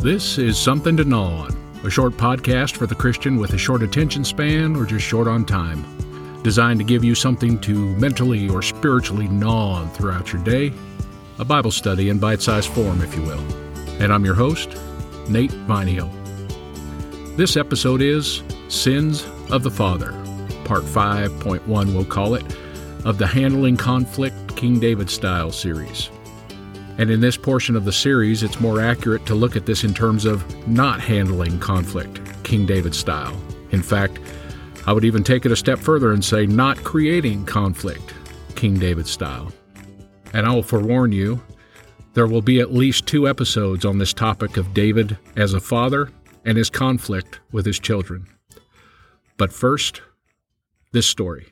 This is Something to Gnaw On, a short podcast for the Christian with a short attention span or just short on time. Designed to give you something to mentally or spiritually gnaw on throughout your day. A Bible study in bite sized form, if you will. And I'm your host, Nate Vainio. This episode is Sins of the Father, Part 5.1, we'll call it, of the Handling Conflict King David Style series. And in this portion of the series, it's more accurate to look at this in terms of not handling conflict, King David style. In fact, I would even take it a step further and say not creating conflict, King David style. And I will forewarn you, there will be at least two episodes on this topic of David as a father and his conflict with his children. But first, this story.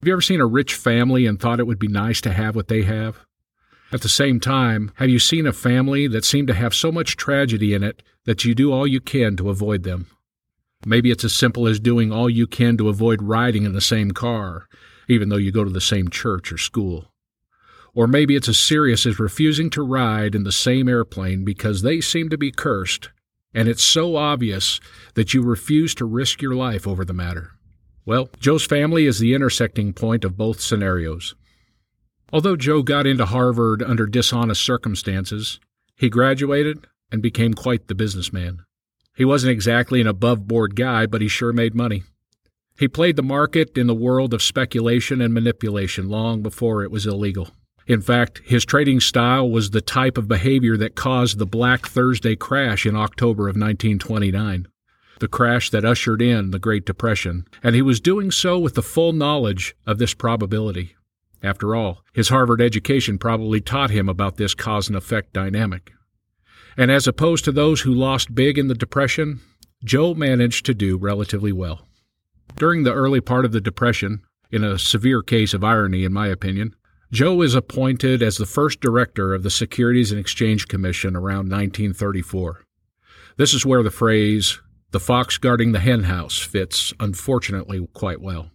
Have you ever seen a rich family and thought it would be nice to have what they have? At the same time, have you seen a family that seemed to have so much tragedy in it that you do all you can to avoid them? Maybe it's as simple as doing all you can to avoid riding in the same car, even though you go to the same church or school. Or maybe it's as serious as refusing to ride in the same airplane because they seem to be cursed, and it's so obvious that you refuse to risk your life over the matter. Well, Joe's family is the intersecting point of both scenarios. Although Joe got into Harvard under dishonest circumstances, he graduated and became quite the businessman. He wasn't exactly an above board guy, but he sure made money. He played the market in the world of speculation and manipulation long before it was illegal. In fact, his trading style was the type of behavior that caused the Black Thursday crash in October of 1929, the crash that ushered in the Great Depression, and he was doing so with the full knowledge of this probability. After all, his Harvard education probably taught him about this cause and effect dynamic. And as opposed to those who lost big in the Depression, Joe managed to do relatively well. During the early part of the Depression, in a severe case of irony, in my opinion, Joe is appointed as the first director of the Securities and Exchange Commission around 1934. This is where the phrase, the fox guarding the henhouse, fits, unfortunately, quite well.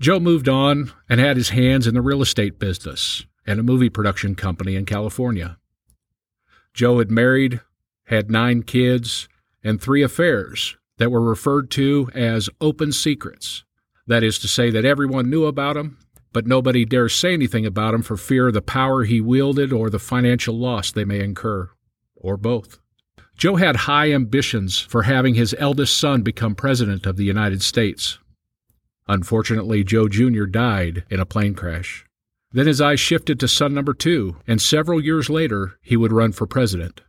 Joe moved on and had his hands in the real estate business and a movie production company in California. Joe had married, had nine kids, and three affairs that were referred to as open secrets. That is to say, that everyone knew about him, but nobody dares say anything about him for fear of the power he wielded or the financial loss they may incur, or both. Joe had high ambitions for having his eldest son become President of the United States. Unfortunately, Joe Jr. died in a plane crash. Then his eyes shifted to son number two, and several years later, he would run for president.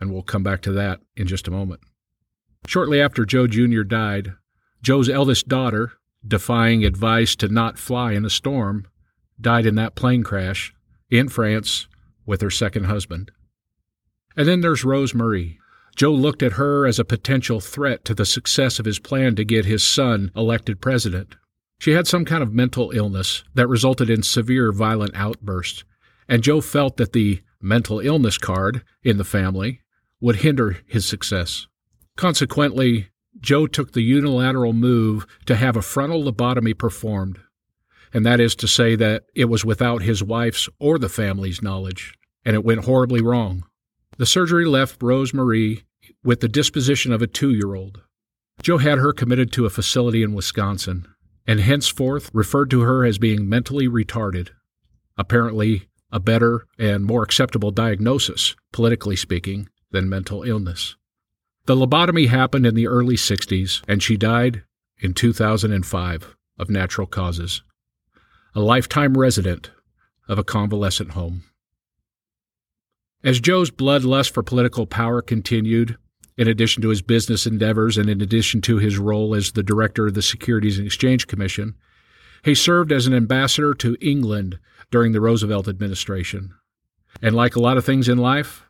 And we'll come back to that in just a moment. Shortly after Joe Jr. died, Joe's eldest daughter, defying advice to not fly in a storm, died in that plane crash in France with her second husband. And then there's Rose Marie. Joe looked at her as a potential threat to the success of his plan to get his son elected president. She had some kind of mental illness that resulted in severe violent outbursts, and Joe felt that the mental illness card in the family would hinder his success. Consequently, Joe took the unilateral move to have a frontal lobotomy performed, and that is to say that it was without his wife's or the family's knowledge, and it went horribly wrong. The surgery left Rose Marie with the disposition of a two year old. Joe had her committed to a facility in Wisconsin, and henceforth referred to her as being mentally retarded. Apparently, a better and more acceptable diagnosis, politically speaking, than mental illness. The lobotomy happened in the early 60s, and she died in 2005 of natural causes. A lifetime resident of a convalescent home. As Joe's bloodlust for political power continued, in addition to his business endeavors and in addition to his role as the director of the Securities and Exchange Commission, he served as an ambassador to England during the Roosevelt administration. And like a lot of things in life,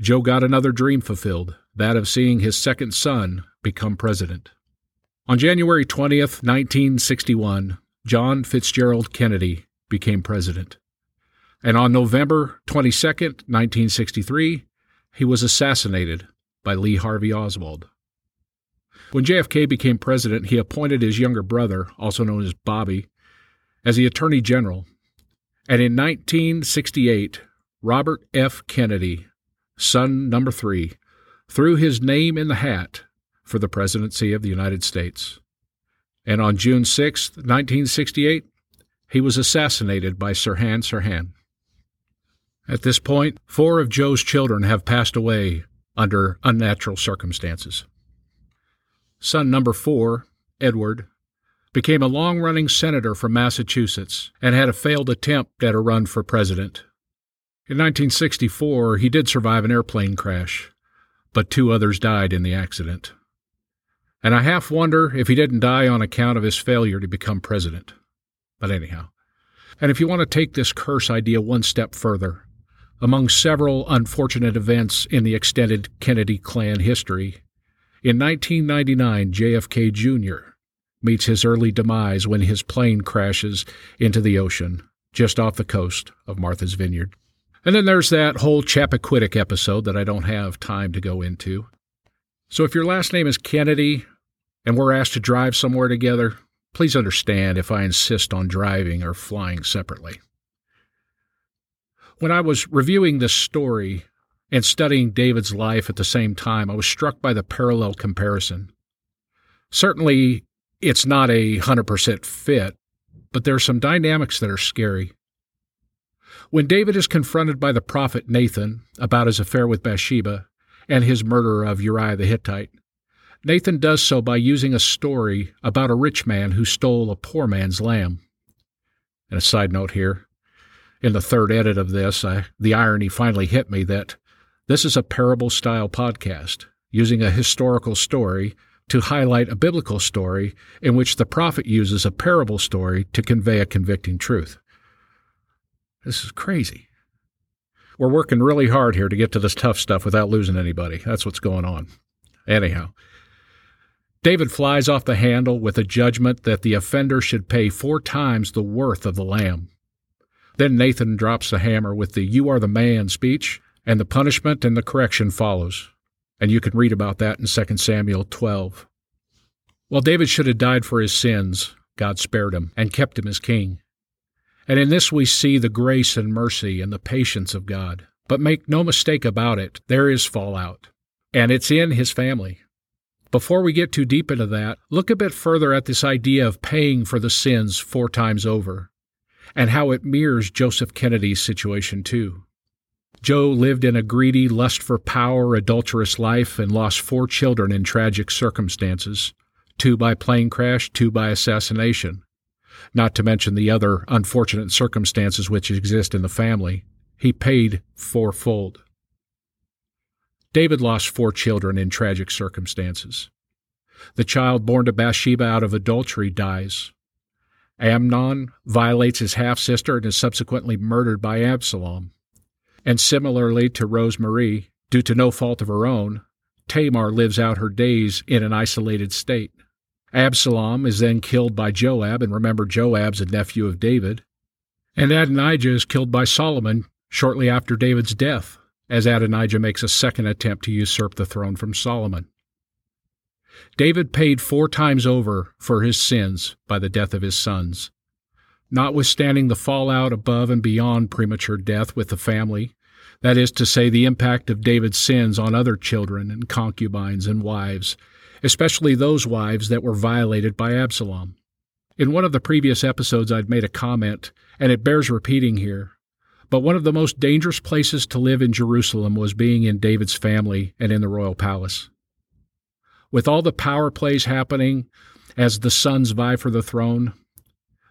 Joe got another dream fulfilled that of seeing his second son become president. On January 20th, 1961, John Fitzgerald Kennedy became president. And on November 22nd, 1963, he was assassinated by Lee Harvey Oswald. When JFK became president, he appointed his younger brother, also known as Bobby, as the Attorney General. And in 1968, Robert F. Kennedy son number three, threw his name in the hat for the presidency of the United States. And on June 6, 1968, he was assassinated by Sirhan Sirhan. At this point, four of Joe's children have passed away under unnatural circumstances. Son number four, Edward, became a long running senator from Massachusetts and had a failed attempt at a run for president. In 1964, he did survive an airplane crash, but two others died in the accident. And I half wonder if he didn't die on account of his failure to become president. But anyhow. And if you want to take this curse idea one step further, among several unfortunate events in the extended Kennedy clan history, in 1999, JFK Jr. meets his early demise when his plane crashes into the ocean just off the coast of Martha's Vineyard. And then there's that whole Chappaquiddick episode that I don't have time to go into. So if your last name is Kennedy and we're asked to drive somewhere together, please understand if I insist on driving or flying separately. When I was reviewing this story and studying David's life at the same time, I was struck by the parallel comparison. Certainly, it's not a 100% fit, but there are some dynamics that are scary. When David is confronted by the prophet Nathan about his affair with Bathsheba and his murder of Uriah the Hittite, Nathan does so by using a story about a rich man who stole a poor man's lamb. And a side note here in the third edit of this, I, the irony finally hit me that this is a parable style podcast using a historical story to highlight a biblical story in which the prophet uses a parable story to convey a convicting truth. This is crazy. We're working really hard here to get to this tough stuff without losing anybody. That's what's going on. Anyhow, David flies off the handle with a judgment that the offender should pay four times the worth of the lamb. Then Nathan drops the hammer with the You are the man speech, and the punishment and the correction follows. And you can read about that in 2 Samuel 12. While David should have died for his sins, God spared him and kept him as king. And in this we see the grace and mercy and the patience of God. But make no mistake about it, there is fallout. And it's in his family. Before we get too deep into that, look a bit further at this idea of paying for the sins four times over, and how it mirrors Joseph Kennedy's situation too. Joe lived in a greedy, lust for power, adulterous life and lost four children in tragic circumstances two by plane crash, two by assassination. Not to mention the other unfortunate circumstances which exist in the family. He paid fourfold. David lost four children in tragic circumstances. The child born to Bathsheba out of adultery dies. Amnon violates his half sister and is subsequently murdered by Absalom. And similarly to Rose Marie, due to no fault of her own, Tamar lives out her days in an isolated state. Absalom is then killed by Joab, and remember, Joab's a nephew of David. And Adonijah is killed by Solomon shortly after David's death as Adonijah makes a second attempt to usurp the throne from Solomon. David paid four times over for his sins by the death of his sons. Notwithstanding the fallout above and beyond premature death with the family, that is to say, the impact of David's sins on other children and concubines and wives, especially those wives that were violated by Absalom. In one of the previous episodes, I'd made a comment, and it bears repeating here. But one of the most dangerous places to live in Jerusalem was being in David's family and in the royal palace. With all the power plays happening as the sons vie for the throne,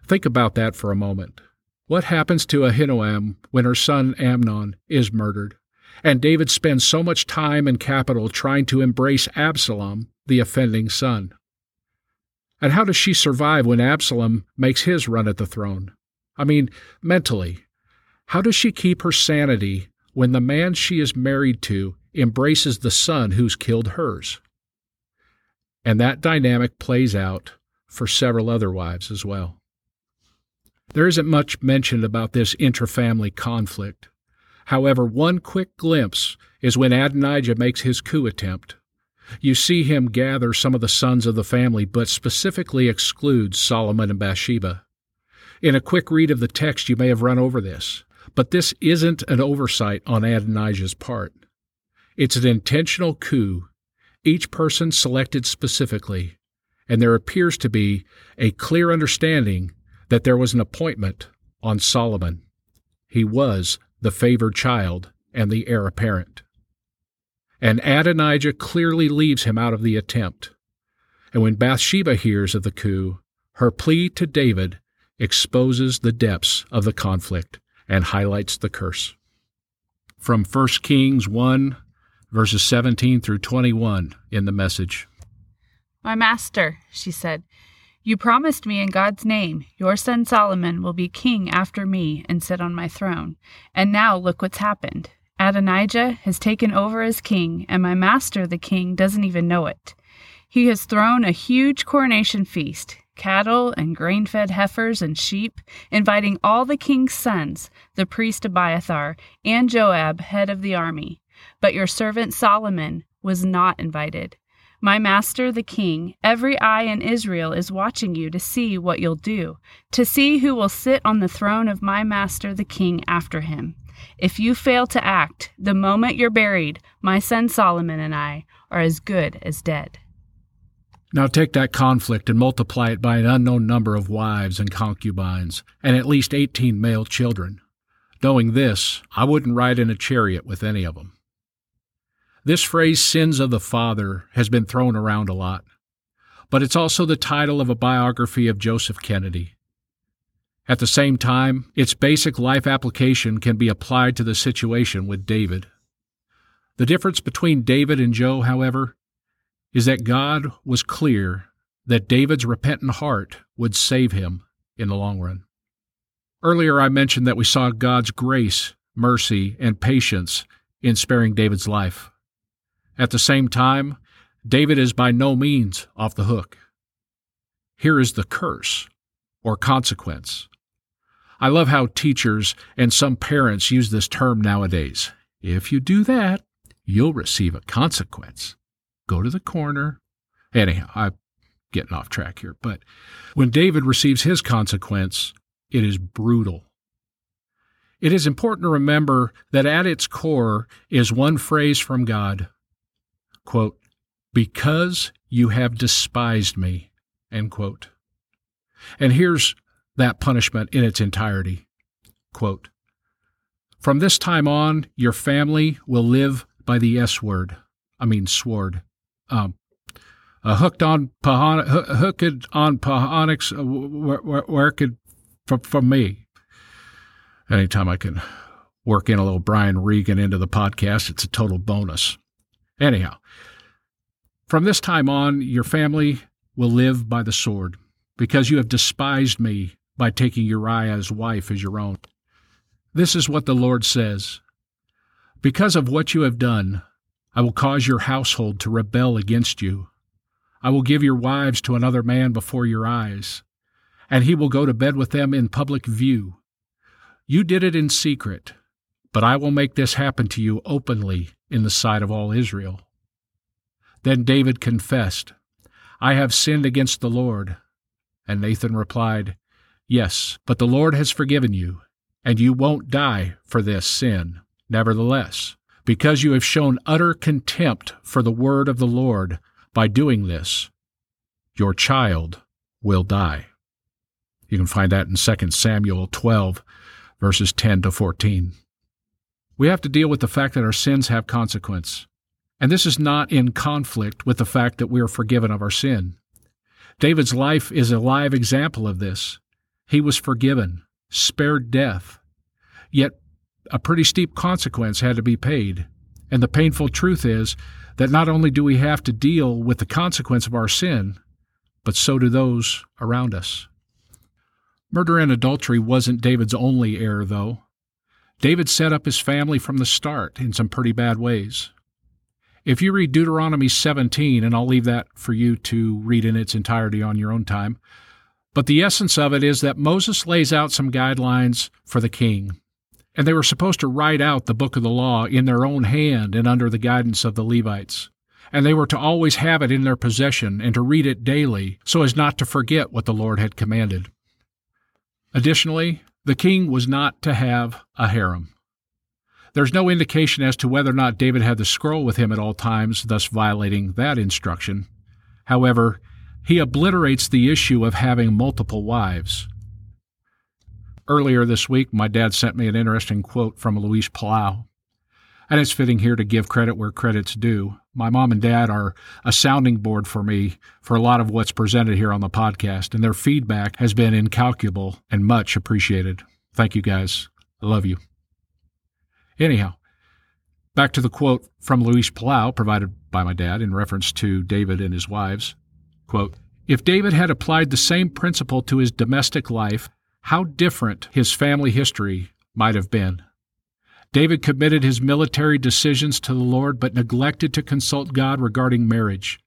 think about that for a moment. What happens to Ahinoam when her son Amnon is murdered? And David spends so much time and capital trying to embrace Absalom, the offending son. And how does she survive when Absalom makes his run at the throne? I mean, mentally, how does she keep her sanity when the man she is married to embraces the son who's killed hers? And that dynamic plays out for several other wives as well. There isn't much mentioned about this intrafamily conflict. However, one quick glimpse is when Adonijah makes his coup attempt. You see him gather some of the sons of the family, but specifically excludes Solomon and Bathsheba. In a quick read of the text, you may have run over this. But this isn't an oversight on Adonijah's part. It's an intentional coup, each person selected specifically, and there appears to be a clear understanding that there was an appointment on Solomon. He was the favored child and the heir apparent. And Adonijah clearly leaves him out of the attempt. And when Bathsheba hears of the coup, her plea to David exposes the depths of the conflict and highlights the curse. From 1 Kings 1, verses 17 through 21 in the message. My master, she said, you promised me in God's name, your son Solomon will be king after me and sit on my throne. And now look what's happened. Adonijah has taken over as king, and my master, the king, doesn't even know it. He has thrown a huge coronation feast, cattle and grain fed heifers and sheep, inviting all the king's sons, the priest Abiathar, and Joab, head of the army. But your servant Solomon was not invited. My master, the king, every eye in Israel is watching you to see what you'll do, to see who will sit on the throne of my master, the king, after him. If you fail to act, the moment you're buried, my son Solomon and I are as good as dead. Now take that conflict and multiply it by an unknown number of wives and concubines, and at least eighteen male children. Knowing this, I wouldn't ride in a chariot with any of them. This phrase, sins of the father, has been thrown around a lot, but it's also the title of a biography of Joseph Kennedy. At the same time, its basic life application can be applied to the situation with David. The difference between David and Joe, however, is that God was clear that David's repentant heart would save him in the long run. Earlier, I mentioned that we saw God's grace, mercy, and patience in sparing David's life. At the same time, David is by no means off the hook. Here is the curse, or consequence. I love how teachers and some parents use this term nowadays. If you do that, you'll receive a consequence. Go to the corner. Anyhow, I'm getting off track here, but when David receives his consequence, it is brutal. It is important to remember that at its core is one phrase from God quote, because you have despised me, end quote. And here's that punishment in its entirety. Quote, From this time on, your family will live by the S word. I mean, sword. Um, uh, hooked on pahon- hooked on pahonics, uh, where, where, where could from, from me. Anytime I can work in a little Brian Regan into the podcast, it's a total bonus. Anyhow, from this time on, your family will live by the sword, because you have despised me by taking Uriah's wife as your own. This is what the Lord says Because of what you have done, I will cause your household to rebel against you. I will give your wives to another man before your eyes, and he will go to bed with them in public view. You did it in secret, but I will make this happen to you openly in the sight of all Israel. Then David confessed, I have sinned against the Lord. And Nathan replied, Yes, but the Lord has forgiven you, and you won't die for this sin. Nevertheless, because you have shown utter contempt for the word of the Lord by doing this, your child will die. You can find that in 2 Samuel 12, verses 10 to 14. We have to deal with the fact that our sins have consequence. And this is not in conflict with the fact that we are forgiven of our sin. David's life is a live example of this. He was forgiven, spared death, yet a pretty steep consequence had to be paid. And the painful truth is that not only do we have to deal with the consequence of our sin, but so do those around us. Murder and adultery wasn't David's only error, though. David set up his family from the start in some pretty bad ways. If you read Deuteronomy 17, and I'll leave that for you to read in its entirety on your own time, but the essence of it is that Moses lays out some guidelines for the king. And they were supposed to write out the book of the law in their own hand and under the guidance of the Levites. And they were to always have it in their possession and to read it daily so as not to forget what the Lord had commanded. Additionally, the king was not to have a harem. There's no indication as to whether or not David had the scroll with him at all times, thus violating that instruction. However, he obliterates the issue of having multiple wives. Earlier this week, my dad sent me an interesting quote from Luis Palau. And it's fitting here to give credit where credit's due. My mom and dad are a sounding board for me for a lot of what's presented here on the podcast, and their feedback has been incalculable and much appreciated. Thank you guys. I love you. Anyhow, back to the quote from Luis Palau provided by my dad in reference to David and his wives. Quote, if David had applied the same principle to his domestic life, how different his family history might have been. David committed his military decisions to the Lord but neglected to consult God regarding marriage.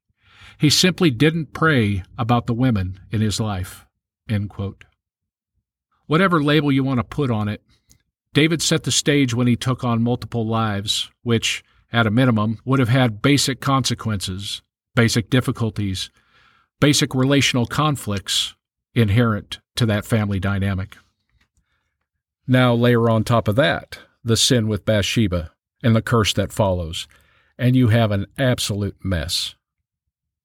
He simply didn't pray about the women in his life. Whatever label you want to put on it, David set the stage when he took on multiple lives, which, at a minimum, would have had basic consequences, basic difficulties, basic relational conflicts inherent to that family dynamic. Now, layer on top of that the sin with Bathsheba and the curse that follows, and you have an absolute mess.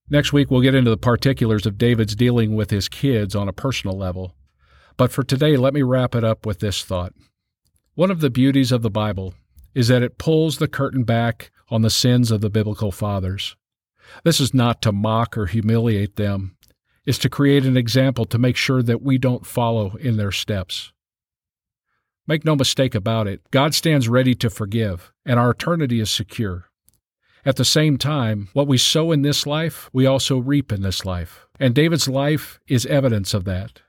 Next week, we'll get into the particulars of David's dealing with his kids on a personal level. But for today, let me wrap it up with this thought. One of the beauties of the Bible is that it pulls the curtain back on the sins of the biblical fathers. This is not to mock or humiliate them, it's to create an example to make sure that we don't follow in their steps. Make no mistake about it, God stands ready to forgive, and our eternity is secure. At the same time, what we sow in this life, we also reap in this life. And David's life is evidence of that.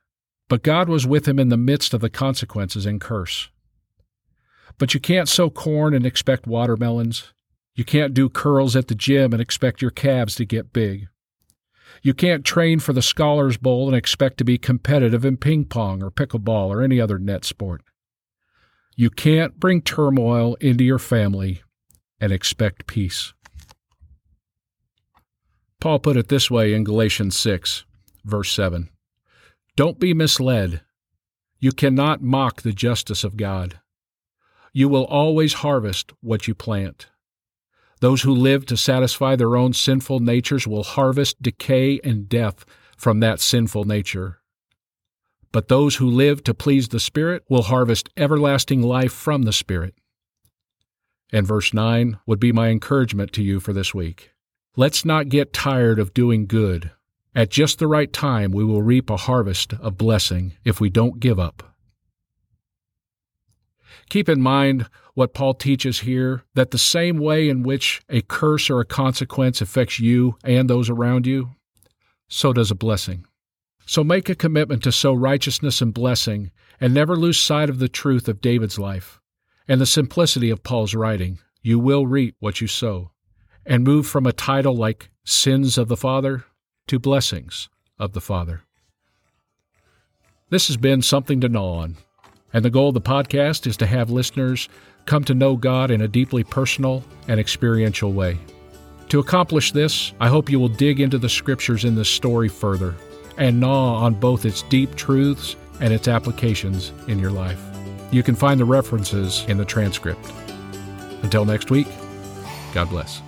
But God was with him in the midst of the consequences and curse. But you can't sow corn and expect watermelons. You can't do curls at the gym and expect your calves to get big. You can't train for the Scholars Bowl and expect to be competitive in ping pong or pickleball or any other net sport. You can't bring turmoil into your family and expect peace. Paul put it this way in Galatians 6, verse 7 Don't be misled. You cannot mock the justice of God. You will always harvest what you plant. Those who live to satisfy their own sinful natures will harvest decay and death from that sinful nature. But those who live to please the Spirit will harvest everlasting life from the Spirit. And verse 9 would be my encouragement to you for this week. Let's not get tired of doing good. At just the right time, we will reap a harvest of blessing if we don't give up. Keep in mind what Paul teaches here that the same way in which a curse or a consequence affects you and those around you, so does a blessing. So make a commitment to sow righteousness and blessing and never lose sight of the truth of David's life and the simplicity of Paul's writing. You will reap what you sow and move from a title like Sins of the Father to Blessings of the Father. This has been something to gnaw on. And the goal of the podcast is to have listeners come to know God in a deeply personal and experiential way. To accomplish this, I hope you will dig into the scriptures in this story further and gnaw on both its deep truths and its applications in your life. You can find the references in the transcript. Until next week, God bless.